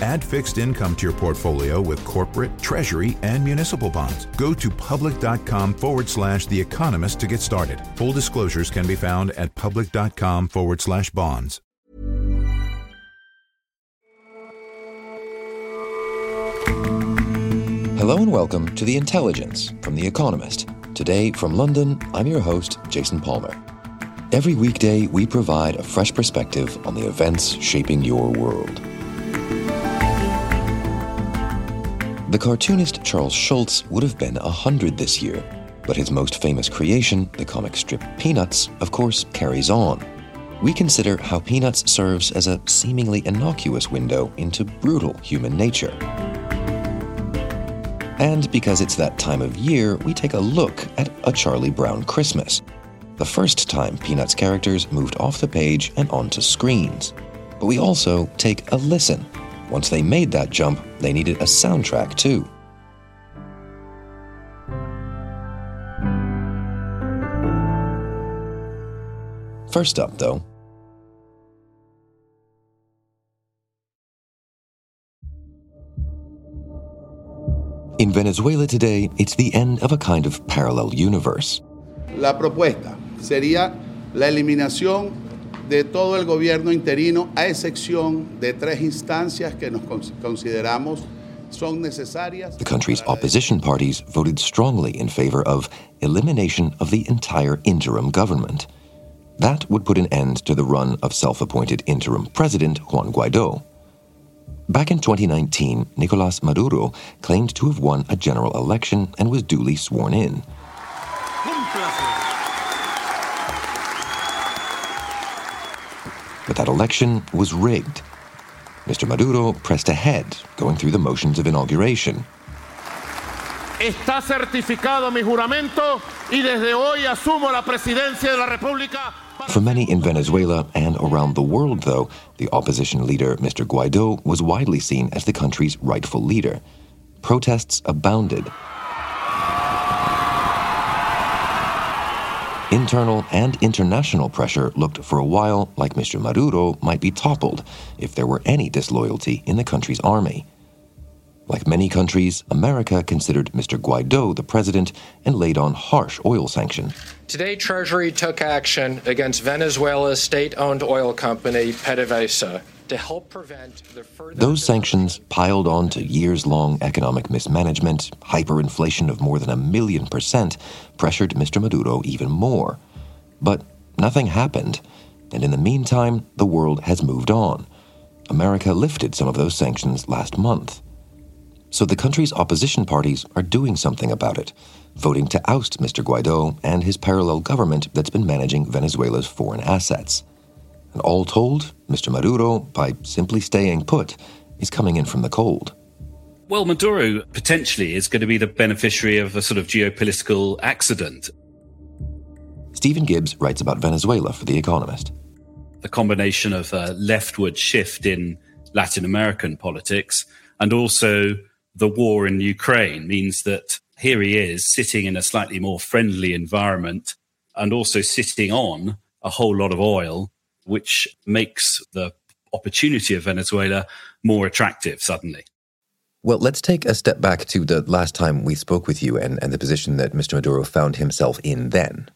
Add fixed income to your portfolio with corporate, treasury, and municipal bonds. Go to public.com forward slash The Economist to get started. Full disclosures can be found at public.com forward slash bonds. Hello and welcome to The Intelligence from The Economist. Today from London, I'm your host, Jason Palmer. Every weekday, we provide a fresh perspective on the events shaping your world. The cartoonist Charles Schulz would have been 100 this year, but his most famous creation, the comic strip Peanuts, of course, carries on. We consider how Peanuts serves as a seemingly innocuous window into brutal human nature. And because it's that time of year, we take a look at A Charlie Brown Christmas, the first time Peanuts characters moved off the page and onto screens. But we also take a listen. Once they made that jump, they needed a soundtrack too. First up, though, In Venezuela today, it's the end of a kind of parallel universe. La propuesta sería la eliminación de todo el gobierno interino, a excepción de tres instancias que nos consideramos son necesarias. The country's opposition parties voted strongly in favor of elimination of the entire interim government. That would put an end to the run of self appointed interim president Juan Guaido. Back in 2019, Nicolas Maduro claimed to have won a general election and was duly sworn in. But that election was rigged. Mr. Maduro pressed ahead, going through the motions of inauguration. Está certificado mi juramento y desde hoy asumo la presidencia de la República for many in Venezuela and around the world, though, the opposition leader, Mr. Guaido, was widely seen as the country's rightful leader. Protests abounded. Internal and international pressure looked for a while like Mr. Maduro might be toppled if there were any disloyalty in the country's army. Like many countries, America considered Mr. Guaido the president and laid on harsh oil sanctions. Today, Treasury took action against Venezuela's state owned oil company, PDVSA, to help prevent the further. Those sanctions, piled on to years long economic mismanagement, hyperinflation of more than a million percent, pressured Mr. Maduro even more. But nothing happened, and in the meantime, the world has moved on. America lifted some of those sanctions last month. So the country's opposition parties are doing something about it, voting to oust Mr. Guaido and his parallel government that's been managing Venezuela's foreign assets. And all told, Mr. Maduro, by simply staying put, is coming in from the cold. Well, Maduro potentially is going to be the beneficiary of a sort of geopolitical accident. Stephen Gibbs writes about Venezuela for The Economist. The combination of a leftward shift in Latin American politics and also the war in Ukraine means that here he is sitting in a slightly more friendly environment and also sitting on a whole lot of oil, which makes the opportunity of Venezuela more attractive suddenly. Well, let's take a step back to the last time we spoke with you and, and the position that Mr. Maduro found himself in then.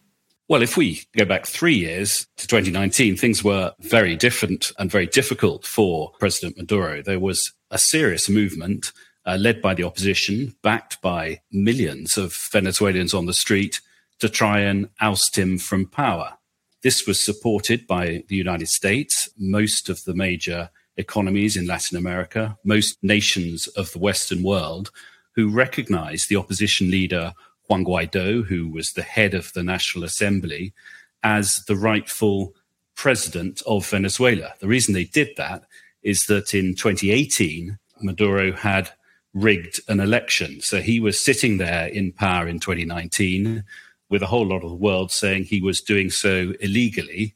Well, if we go back three years to 2019, things were very different and very difficult for President Maduro. There was a serious movement uh, led by the opposition, backed by millions of Venezuelans on the street to try and oust him from power. This was supported by the United States, most of the major economies in Latin America, most nations of the Western world, who recognized the opposition leader Juan Guaido, who was the head of the National Assembly, as the rightful president of Venezuela. The reason they did that is that in 2018, Maduro had rigged an election. So he was sitting there in power in 2019 with a whole lot of the world saying he was doing so illegally.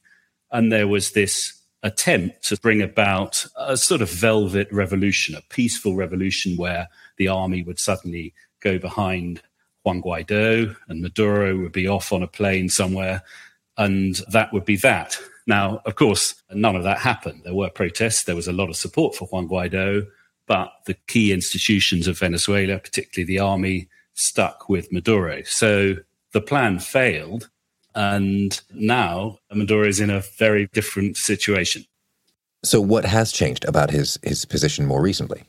And there was this attempt to bring about a sort of velvet revolution, a peaceful revolution where the army would suddenly go behind Juan Guaido and Maduro would be off on a plane somewhere, and that would be that. Now, of course, none of that happened. There were protests, there was a lot of support for Juan Guaido, but the key institutions of Venezuela, particularly the army, stuck with Maduro. So the plan failed. And now Maduro is in a very different situation. So, what has changed about his, his position more recently?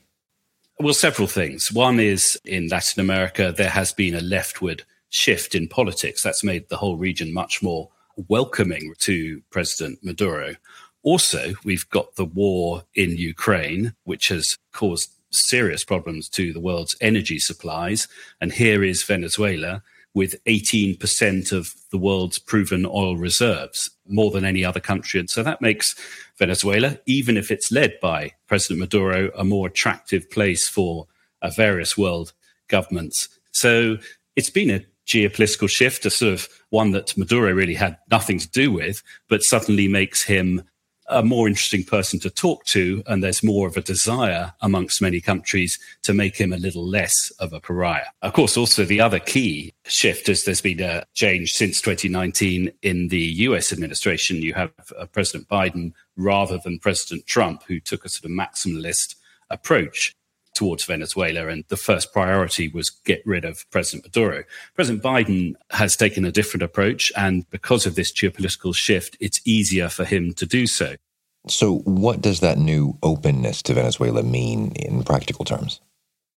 Well, several things. One is in Latin America, there has been a leftward shift in politics. That's made the whole region much more welcoming to President Maduro. Also, we've got the war in Ukraine, which has caused serious problems to the world's energy supplies. And here is Venezuela with 18% of the world's proven oil reserves, more than any other country. And so that makes Venezuela, even if it's led by President Maduro, a more attractive place for uh, various world governments. So it's been a geopolitical shift, a sort of one that Maduro really had nothing to do with, but suddenly makes him a more interesting person to talk to, and there's more of a desire amongst many countries to make him a little less of a pariah. Of course, also the other key shift is there's been a change since 2019 in the US administration. You have uh, President Biden rather than President Trump, who took a sort of maximalist approach towards Venezuela, and the first priority was get rid of President Maduro. President Biden has taken a different approach, and because of this geopolitical shift, it's easier for him to do so. So, what does that new openness to Venezuela mean in practical terms?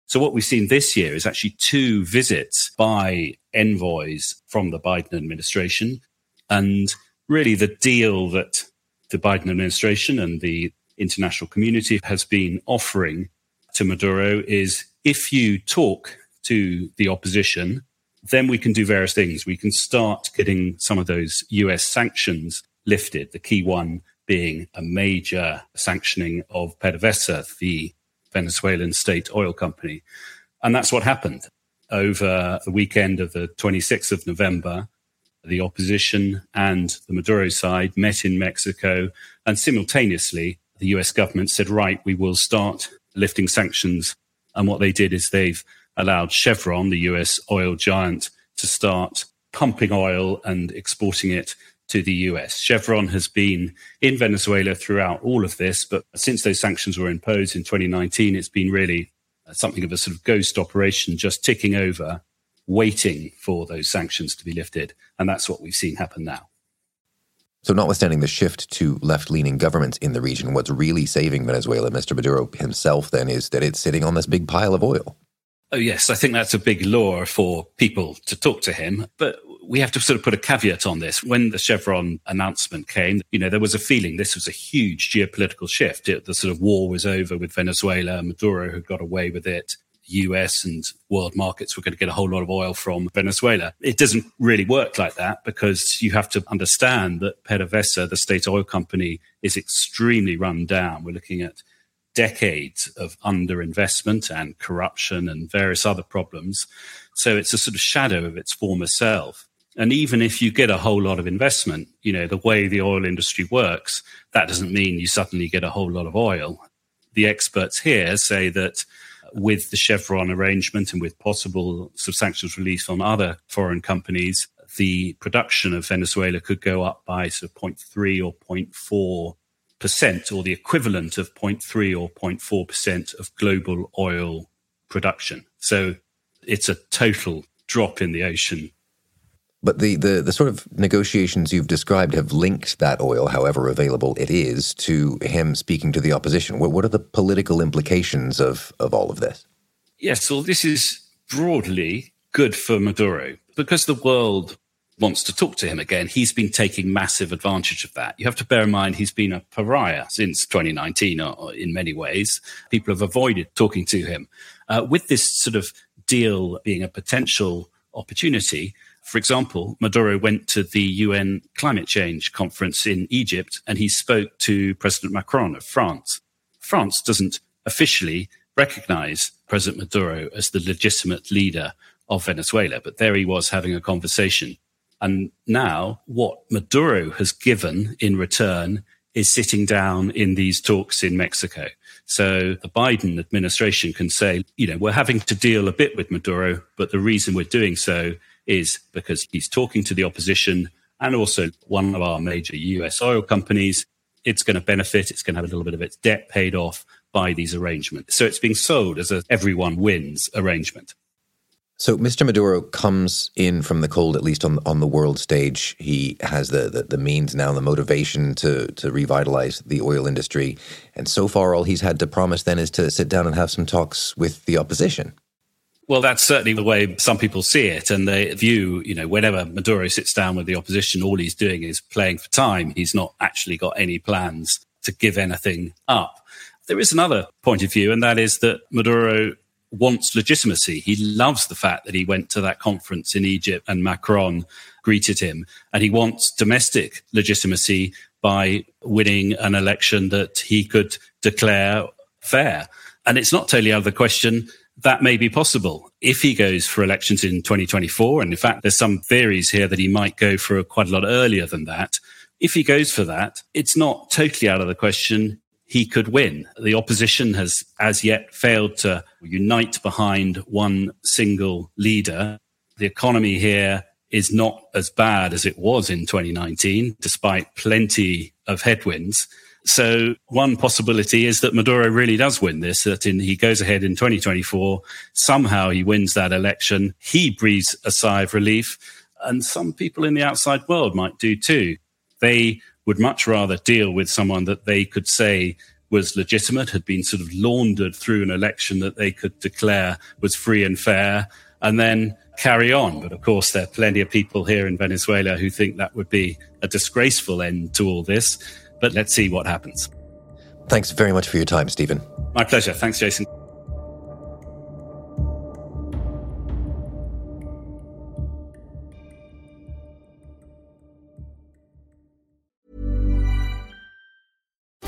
So, what we've seen this year is actually two visits by envoys from the Biden administration. And really, the deal that the Biden administration and the international community has been offering to Maduro is if you talk to the opposition, then we can do various things. We can start getting some of those US sanctions lifted. The key one being a major sanctioning of PDVSA, the Venezuelan state oil company. And that's what happened. Over the weekend of the 26th of November, the opposition and the Maduro side met in Mexico, and simultaneously, the US government said, right, we will start lifting sanctions. And what they did is they've allowed Chevron, the US oil giant, to start pumping oil and exporting it to the US. Chevron has been in Venezuela throughout all of this, but since those sanctions were imposed in 2019, it's been really something of a sort of ghost operation, just ticking over, waiting for those sanctions to be lifted. And that's what we've seen happen now. So, notwithstanding the shift to left leaning governments in the region, what's really saving Venezuela, Mr. Maduro himself, then, is that it's sitting on this big pile of oil. Oh, yes. I think that's a big lure for people to talk to him. But we have to sort of put a caveat on this. When the Chevron announcement came, you know, there was a feeling this was a huge geopolitical shift. It, the sort of war was over with Venezuela. Maduro had got away with it. US and world markets were going to get a whole lot of oil from Venezuela. It doesn't really work like that because you have to understand that PDVSA, the state oil company, is extremely run down. We're looking at decades of underinvestment and corruption and various other problems. So it's a sort of shadow of its former self. And even if you get a whole lot of investment, you know, the way the oil industry works, that doesn't mean you suddenly get a whole lot of oil. The experts here say that with the Chevron arrangement and with possible sanctions release on other foreign companies, the production of Venezuela could go up by sort of 0.3 or 0.4 percent, or the equivalent of 0.3 or 0.4 percent of global oil production. So it's a total drop in the ocean but the, the, the sort of negotiations you've described have linked that oil, however available it is, to him speaking to the opposition. What, what are the political implications of, of all of this? Yes, well, this is broadly good for Maduro because the world wants to talk to him again. He's been taking massive advantage of that. You have to bear in mind he's been a pariah since 2019 in many ways. People have avoided talking to him. Uh, with this sort of deal being a potential opportunity, for example, Maduro went to the UN climate change conference in Egypt and he spoke to President Macron of France. France doesn't officially recognize President Maduro as the legitimate leader of Venezuela, but there he was having a conversation. And now what Maduro has given in return is sitting down in these talks in Mexico. So the Biden administration can say, you know, we're having to deal a bit with Maduro, but the reason we're doing so is because he's talking to the opposition and also one of our major US oil companies. It's going to benefit. It's going to have a little bit of its debt paid off by these arrangements. So it's being sold as a everyone wins arrangement. So Mr. Maduro comes in from the cold, at least on on the world stage. He has the, the, the means now, the motivation to to revitalize the oil industry, and so far, all he's had to promise then is to sit down and have some talks with the opposition. Well, that's certainly the way some people see it, and they view, you know, whenever Maduro sits down with the opposition, all he's doing is playing for time. He's not actually got any plans to give anything up. There is another point of view, and that is that Maduro wants legitimacy. He loves the fact that he went to that conference in Egypt and Macron greeted him. And he wants domestic legitimacy by winning an election that he could declare fair. And it's not totally out of the question that may be possible if he goes for elections in 2024. And in fact, there's some theories here that he might go for quite a lot earlier than that. If he goes for that, it's not totally out of the question he could win. The opposition has as yet failed to unite behind one single leader. The economy here is not as bad as it was in 2019, despite plenty of headwinds. So one possibility is that Maduro really does win this, that in, he goes ahead in 2024. Somehow he wins that election. He breathes a sigh of relief and some people in the outside world might do too. They would much rather deal with someone that they could say was legitimate, had been sort of laundered through an election that they could declare was free and fair, and then carry on. But of course, there are plenty of people here in Venezuela who think that would be a disgraceful end to all this. But let's see what happens. Thanks very much for your time, Stephen. My pleasure. Thanks, Jason.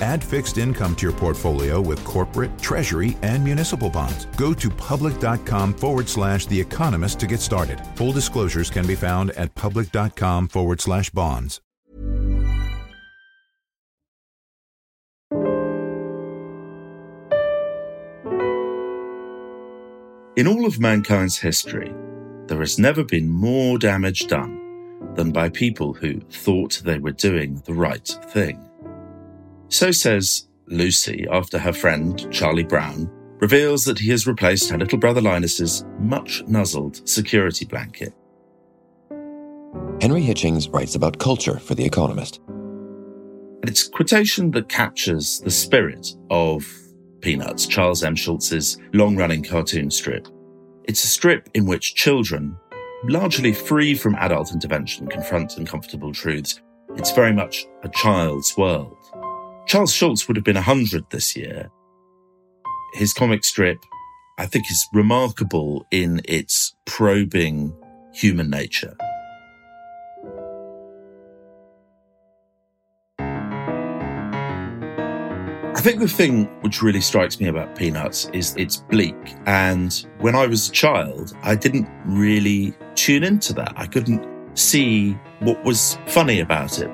Add fixed income to your portfolio with corporate, treasury, and municipal bonds. Go to public.com forward slash The Economist to get started. Full disclosures can be found at public.com forward slash bonds. In all of mankind's history, there has never been more damage done than by people who thought they were doing the right thing. So says Lucy after her friend, Charlie Brown, reveals that he has replaced her little brother Linus's much nuzzled security blanket. Henry Hitchings writes about culture for The Economist. And it's a quotation that captures the spirit of Peanuts, Charles M. Schulz's long running cartoon strip. It's a strip in which children, largely free from adult intervention, confront uncomfortable truths. It's very much a child's world. Charles Schulz would have been 100 this year. His comic strip, I think, is remarkable in its probing human nature. I think the thing which really strikes me about Peanuts is it's bleak. And when I was a child, I didn't really tune into that. I couldn't see what was funny about it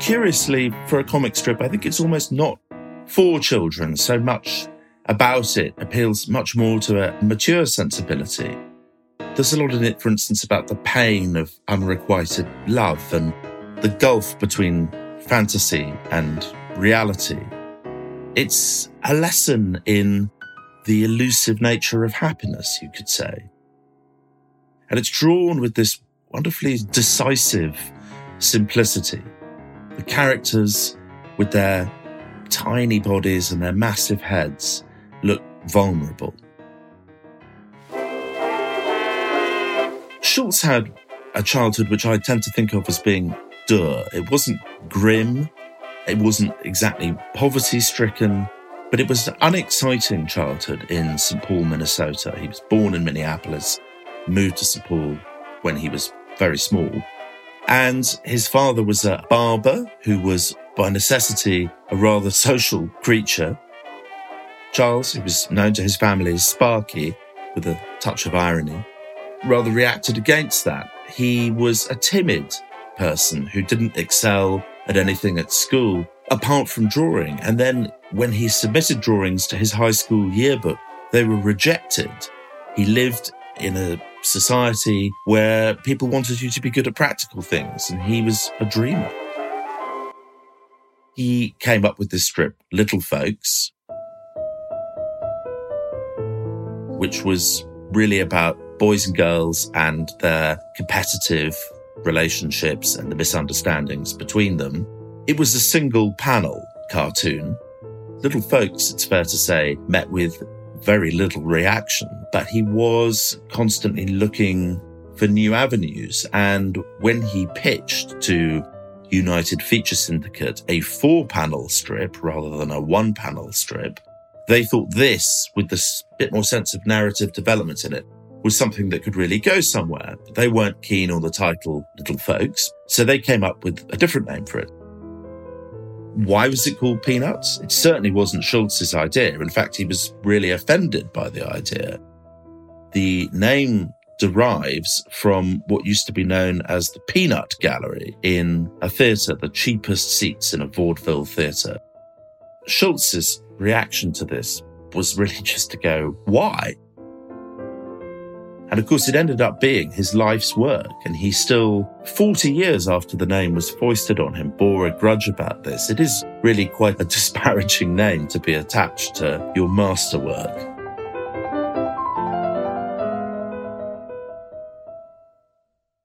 curiously, for a comic strip, I think it's almost not for children so much about it appeals much more to a mature sensibility. There's a lot in it, for instance, about the pain of unrequited love and the gulf between fantasy and reality. It's a lesson in the elusive nature of happiness, you could say. And it's drawn with this wonderfully decisive simplicity the characters with their tiny bodies and their massive heads look vulnerable. Schulz had a childhood which I tend to think of as being dull. It wasn't grim, it wasn't exactly poverty stricken, But it was an unexciting childhood in St. Paul, Minnesota. He was born in Minneapolis, moved to St. Paul when he was very small. And his father was a barber who was, by necessity, a rather social creature. Charles, who was known to his family as Sparky, with a touch of irony, rather reacted against that. He was a timid person who didn't excel at anything at school apart from drawing. And then when he submitted drawings to his high school yearbook, they were rejected. He lived in a society where people wanted you to be good at practical things, and he was a dreamer. He came up with this strip, Little Folks, which was really about boys and girls and their competitive relationships and the misunderstandings between them. It was a single panel cartoon. Little Folks, it's fair to say, met with very little reaction, but he was constantly looking for new avenues. And when he pitched to United Feature Syndicate a four panel strip rather than a one panel strip, they thought this, with this bit more sense of narrative development in it, was something that could really go somewhere. They weren't keen on the title Little Folks, so they came up with a different name for it. Why was it called Peanuts? It certainly wasn't Schulz's idea. In fact, he was really offended by the idea. The name derives from what used to be known as the Peanut Gallery in a theatre, the cheapest seats in a vaudeville theatre. Schulz's reaction to this was really just to go, why? And of course, it ended up being his life's work. And he still, 40 years after the name was foisted on him, bore a grudge about this. It is really quite a disparaging name to be attached to your masterwork.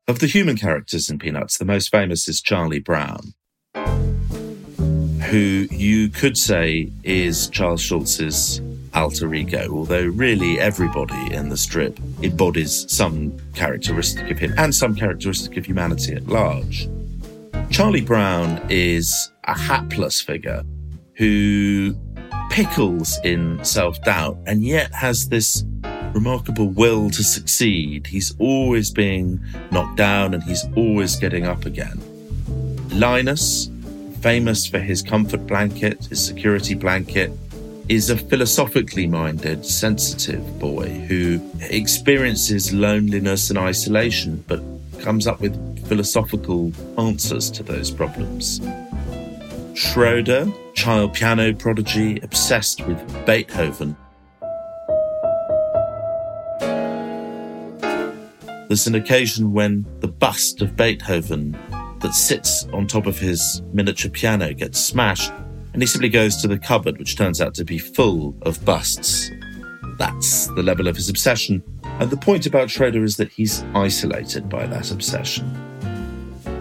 Of the human characters in Peanuts, the most famous is Charlie Brown, who you could say is Charles Schulz's alter ego, although really everybody in the strip embodies some characteristic of him and some characteristic of humanity at large. Charlie Brown is a hapless figure who pickles in self doubt and yet has this remarkable will to succeed. He's always being knocked down and he's always getting up again. Linus, famous for his comfort blanket, his security blanket, is a philosophically minded, sensitive boy who experiences loneliness and isolation, but comes up with philosophical answers to those problems. Schroeder, child piano prodigy, obsessed with Beethoven. There's an occasion when the bust of Beethoven that sits on top of his miniature piano gets smashed and he simply goes to the cupboard, which turns out to be full of busts. That's the level of his obsession. And the point about Schroeder is that he's isolated by that obsession.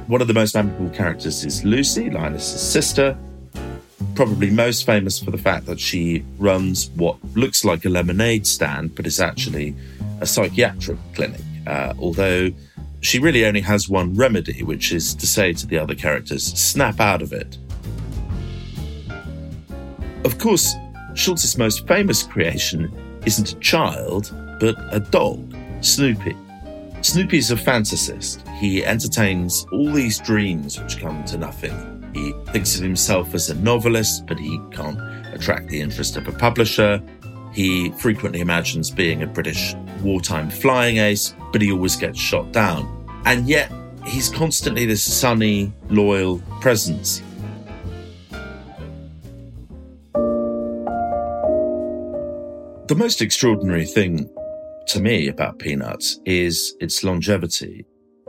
One of the most memorable characters is Lucy, Linus's sister, probably most famous for the fact that she runs what looks like a lemonade stand, but is actually a psychiatric clinic. Uh, although she really only has one remedy, which is to say to the other characters, snap out of it. Of course, Schulz's most famous creation isn't a child, but a dog, Snoopy. Snoopy is a fantasist. He entertains all these dreams which come to nothing. He thinks of himself as a novelist, but he can't attract the interest of a publisher. He frequently imagines being a British wartime flying ace, but he always gets shot down. And yet, he's constantly this sunny, loyal presence. The most extraordinary thing to me about Peanuts is its longevity.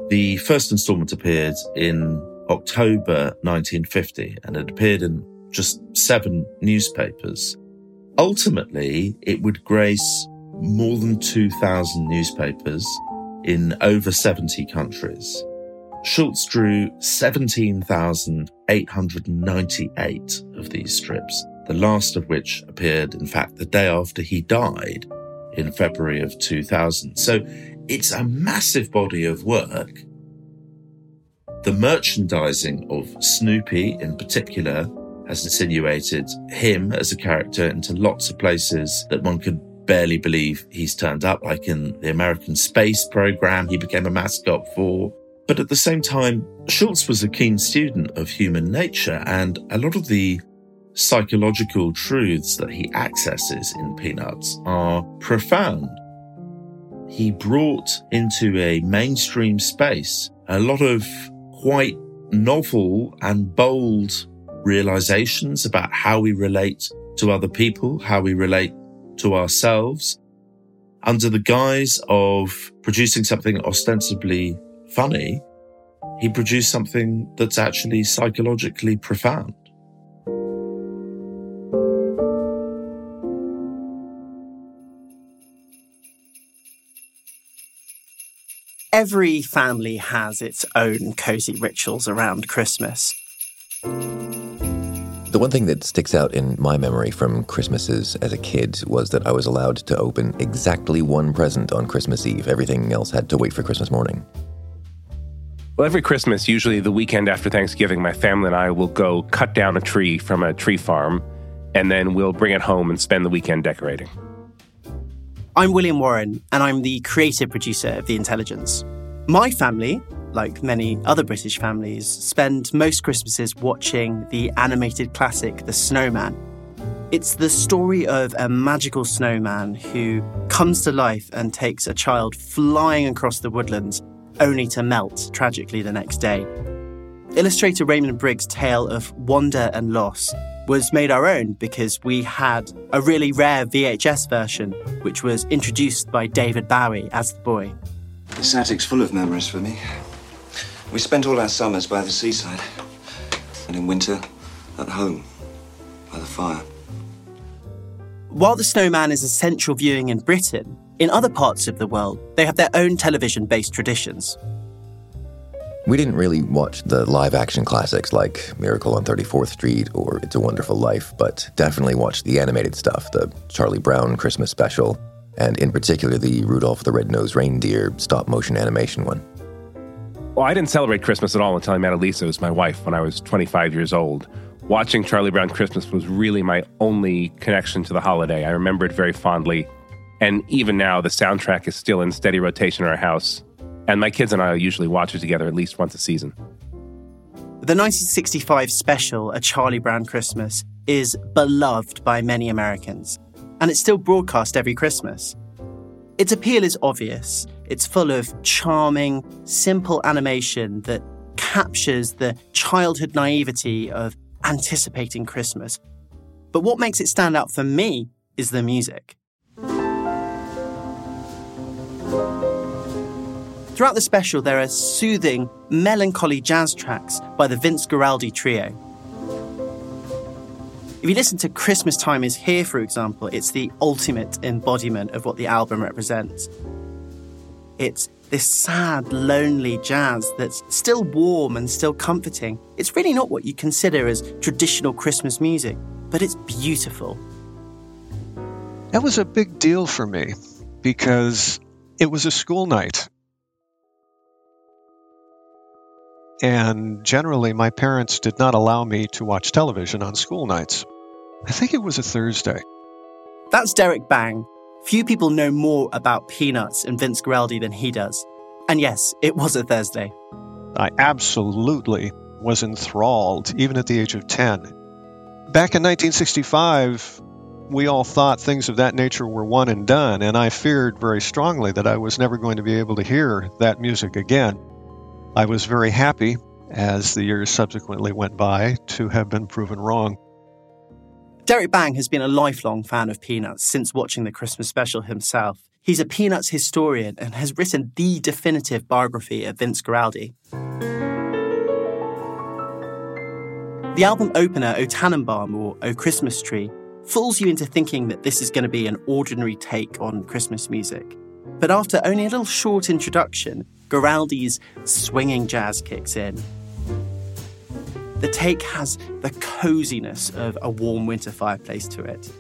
The first installment appeared in October 1950 and it appeared in just seven newspapers. Ultimately, it would grace more than 2,000 newspapers in over 70 countries. Schulz drew 17,898 of these strips the last of which appeared, in fact, the day after he died in February of 2000. So it's a massive body of work. The merchandising of Snoopy in particular has insinuated him as a character into lots of places that one could barely believe he's turned up, like in the American space program he became a mascot for. But at the same time, Schulz was a keen student of human nature, and a lot of the psychological truths that he accesses in Peanuts are profound. He brought into a mainstream space a lot of quite novel and bold realizations about how we relate to other people, how we relate to ourselves, under the guise of producing something ostensibly funny, he produced something that's actually psychologically profound. Every family has its own cozy rituals around Christmas. The one thing that sticks out in my memory from Christmases as a kid was that I was allowed to open exactly one present on Christmas Eve. Everything else had to wait for Christmas morning. Well, every Christmas, usually the weekend after Thanksgiving, my family and I will go cut down a tree from a tree farm, and then we'll bring it home and spend the weekend decorating. I'm William Warren, and I'm the creative producer of The Intelligence. My family, like many other British families, spend most Christmases watching the animated classic The Snowman. It's the story of a magical snowman who comes to life and takes a child flying across the woodlands only to melt tragically the next day. Illustrator Raymond Briggs' tale of wonder and loss was made our own because we had a really rare VHS version, which was introduced by David Bowie as the boy. This attic's full of memories for me. We spent all our summers by the seaside, and in winter, at home, by the fire. While The Snowman is essential viewing in Britain, in other parts of the world, they have their own television based traditions. We didn't really watch the live action classics like Miracle on 34th Street or It's a Wonderful Life, but definitely watched the animated stuff, the Charlie Brown Christmas special, and in particular the Rudolph the Red-Nosed Reindeer stop motion animation one. Well, I didn't celebrate Christmas at all until I met Elisa, who's my wife, when I was 25 years old. Watching Charlie Brown Christmas was really my only connection to the holiday. I remember it very fondly. And even now, the soundtrack is still in steady rotation in our house. And my kids and I usually watch it together at least once a season. The 1965 special, A Charlie Brown Christmas, is beloved by many Americans, and it's still broadcast every Christmas. Its appeal is obvious. It's full of charming, simple animation that captures the childhood naivety of anticipating Christmas. But what makes it stand out for me is the music. Throughout the special, there are soothing, melancholy jazz tracks by the Vince Guaraldi Trio. If you listen to Christmas Time is Here, for example, it's the ultimate embodiment of what the album represents. It's this sad, lonely jazz that's still warm and still comforting. It's really not what you consider as traditional Christmas music, but it's beautiful. That was a big deal for me because it was a school night And generally, my parents did not allow me to watch television on school nights. I think it was a Thursday. That's Derrick Bang. Few people know more about Peanuts and Vince Guaraldi than he does. And yes, it was a Thursday. I absolutely was enthralled, even at the age of 10. Back in 1965, we all thought things of that nature were one and done, and I feared very strongly that I was never going to be able to hear that music again. I was very happy, as the years subsequently went by, to have been proven wrong. Derrick Bang has been a lifelong fan of Peanuts since watching the Christmas special himself. He's a Peanuts historian and has written the definitive biography of Vince Guaraldi. The album opener, O Tannenbaum or O Christmas Tree, fools you into thinking that this is going to be an ordinary take on Christmas music. But after only a little short introduction, Guaraldi's swinging jazz kicks in. The take has the coziness of a warm winter fireplace to it.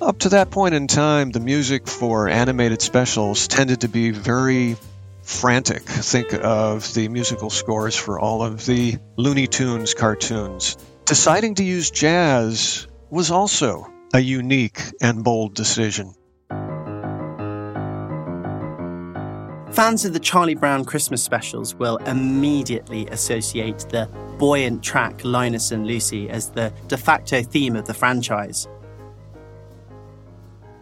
Up to that point in time, the music for animated specials tended to be very frantic. Think of the musical scores for all of the Looney Tunes cartoons. Deciding to use jazz was also a unique and bold decision. Fans of the Charlie Brown Christmas specials will immediately associate the buoyant track Linus and Lucy as the de facto theme of the franchise.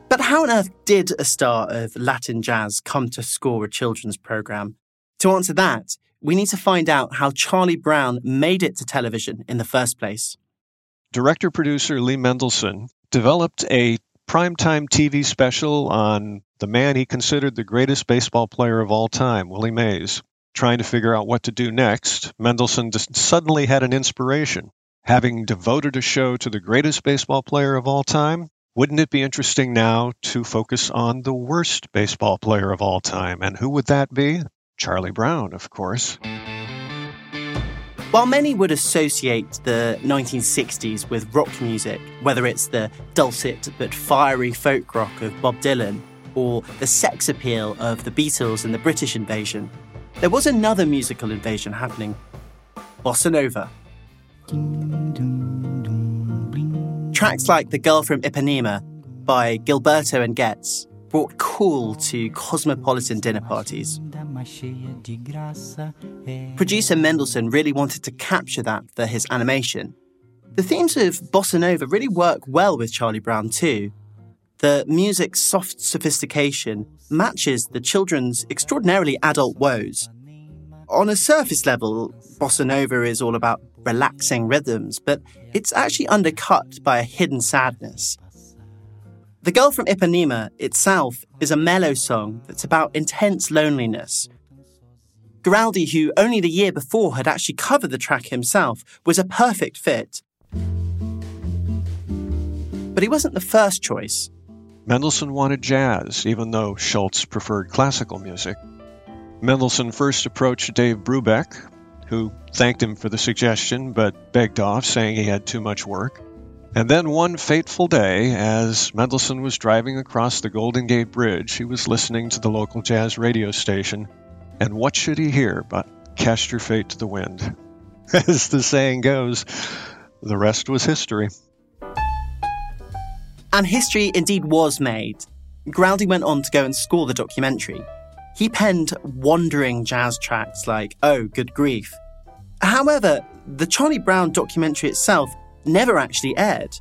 But how on earth did a star of Latin jazz come to score a children's programme? To answer that, we need to find out how Charlie Brown made it to television in the first place. Director producer Lee Mendelson developed a primetime TV special on the man he considered the greatest baseball player of all time, Willie Mays. Trying to figure out what to do next, Mendelson suddenly had an inspiration. Having devoted a show to the greatest baseball player of all time, wouldn't it be interesting now to focus on the worst baseball player of all time? And who would that be? Charlie Brown, of course. While many would associate the 1960s with rock music, whether it's the dulcet but fiery folk rock of Bob Dylan or the sex appeal of the Beatles and the British invasion, there was another musical invasion happening bossa nova. Tracks like The Girl from Ipanema by Gilberto and Getz brought cool to cosmopolitan dinner parties. Producer Mendelson really wanted to capture that for his animation. The themes of bossa nova really work well with Charlie Brown too. The music's soft sophistication matches the children's extraordinarily adult woes. On a surface level, bossa nova is all about relaxing rhythms, but it's actually undercut by a hidden sadness. The Girl from Ipanema itself is a mellow song that's about intense loneliness. Guaraldi, who only the year before had actually covered the track himself, was a perfect fit. But he wasn't the first choice. Mendelson wanted jazz, even though Schulz preferred classical music. Mendelson first approached Dave Brubeck, who thanked him for the suggestion but begged off, saying he had too much work. And then one fateful day, as Mendelson was driving across the Golden Gate Bridge, he was listening to the local jazz radio station, and what should he hear but Cast Your Fate to the Wind? As the saying goes, the rest was history. And history indeed was made. Guaraldi went on to go and score the documentary. He penned wandering jazz tracks like Oh, Good Grief. However, the Charlie Brown documentary itself never actually aired,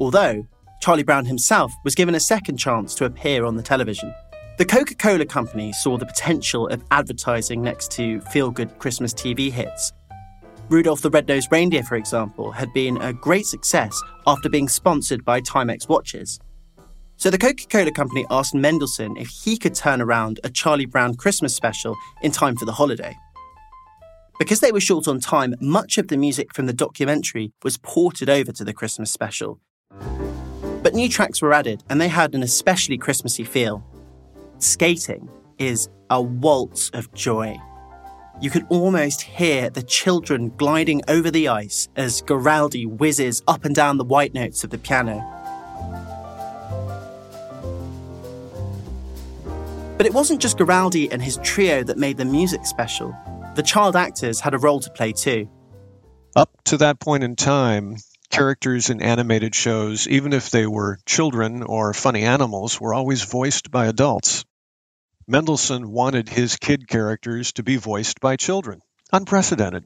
although Charlie Brown himself was given a second chance to appear on the television. The Coca Cola Company saw the potential of advertising next to feel good Christmas TV hits. Rudolph the Red-Nosed Reindeer, for example, had been a great success after being sponsored by Timex watches. So the Coca Cola Company asked Mendelson if he could turn around a Charlie Brown Christmas special in time for the holiday. Because they were short on time, much of the music from the documentary was ported over to the Christmas special. But new tracks were added, and they had an especially Christmassy feel. Skating is a waltz of joy. You can almost hear the children gliding over the ice as Guaraldi whizzes up and down the white notes of the piano. But it wasn't just Guaraldi and his trio that made the music special the child actors had a role to play too. Up to that point in time, characters in animated shows, even if they were children or funny animals, were always voiced by adults. Mendelson wanted his kid characters to be voiced by children. Unprecedented.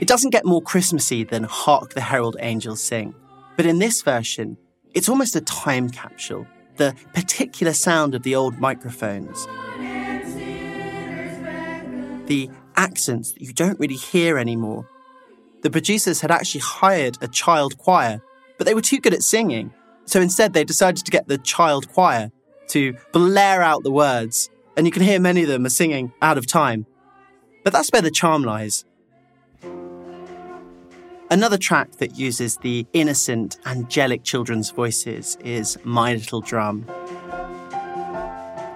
It doesn't get more Christmassy than Hark the Herald Angels Sing, but in this version, it's almost a time capsule the particular sound of the old microphones, the accents that you don't really hear anymore. The producers had actually hired a child choir, but they were too good at singing. So instead, they decided to get the child choir to blare out the words, and you can hear many of them are singing out of time. But that's where the charm lies. Another track that uses the innocent, angelic children's voices is My Little Drum.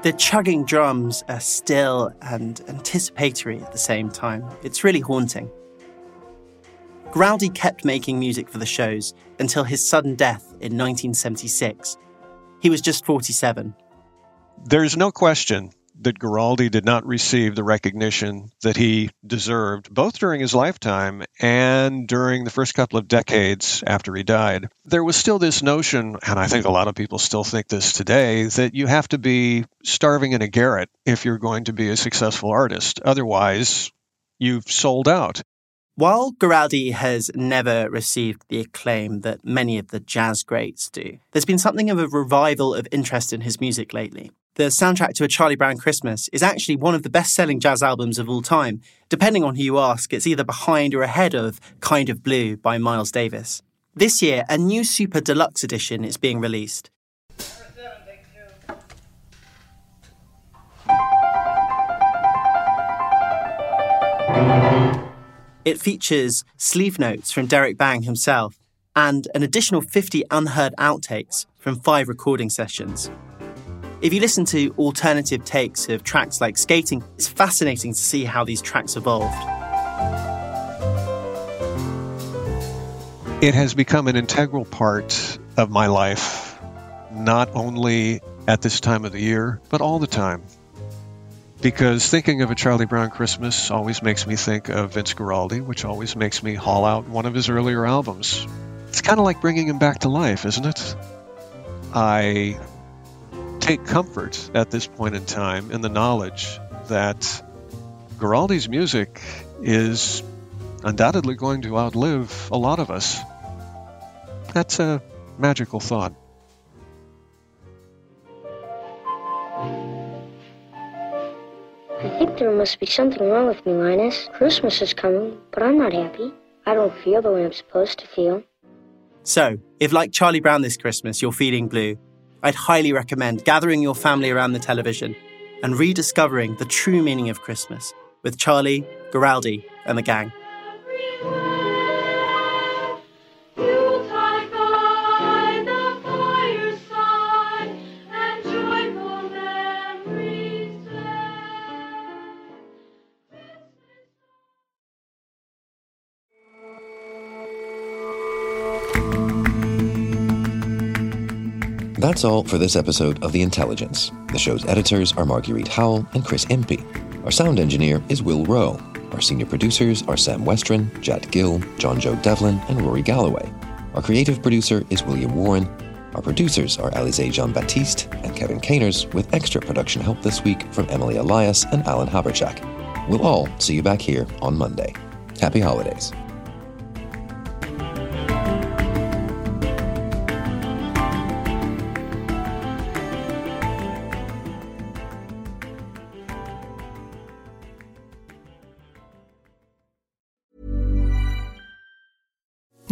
The chugging drums are still and anticipatory at the same time. It's really haunting. Guaraldi kept making music for the shows until his sudden death in 1976. He was just 47. There's no question that Guaraldi did not receive the recognition that he deserved, both during his lifetime and during the first couple of decades after he died. There was still this notion, and I think a lot of people still think this today, that you have to be starving in a garret if you're going to be a successful artist. Otherwise, you've sold out. While Guaraldi has never received the acclaim that many of the jazz greats do, there's been something of a revival of interest in his music lately. The soundtrack to A Charlie Brown Christmas is actually one of the best selling jazz albums of all time. Depending on who you ask, it's either behind or ahead of Kind of Blue by Miles Davis. This year, a new super deluxe edition is being released. It features sleeve notes from Derrick Bang himself and an additional 50 unheard outtakes from five recording sessions. If you listen to alternative takes of tracks like Skating, it's fascinating to see how these tracks evolved. It has become an integral part of my life, not only at this time of the year, but all the time because thinking of a Charlie Brown Christmas always makes me think of Vince Guaraldi, which always makes me haul out one of his earlier albums. It's kind of like bringing him back to life, isn't it? I take comfort at this point in time in the knowledge that Guaraldi's music is undoubtedly going to outlive a lot of us. That's a magical thought. I think there must be something wrong with me, Linus. Christmas is coming, but I'm not happy. I don't feel the way I'm supposed to feel. So, if like Charlie Brown this Christmas, you're feeling blue, I'd highly recommend gathering your family around the television and rediscovering the true meaning of Christmas with Charlie, Guaraldi, and the gang. That's all for this episode of The Intelligence. The show's editors are Marguerite Howell and Chris Impey. Our sound engineer is Will Rowe. Our senior producers are Sam Westron, Jad Gill, John Joe Devlin, and Rory Galloway. Our creative producer is William Warren. Our producers are Alize Jean Baptiste and Kevin Caners, with extra production help this week from Emily Elias and Alan Haberchak. We'll all see you back here on Monday. Happy holidays.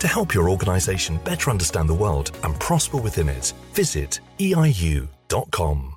To help your organization better understand the world and prosper within it, visit eiu.com.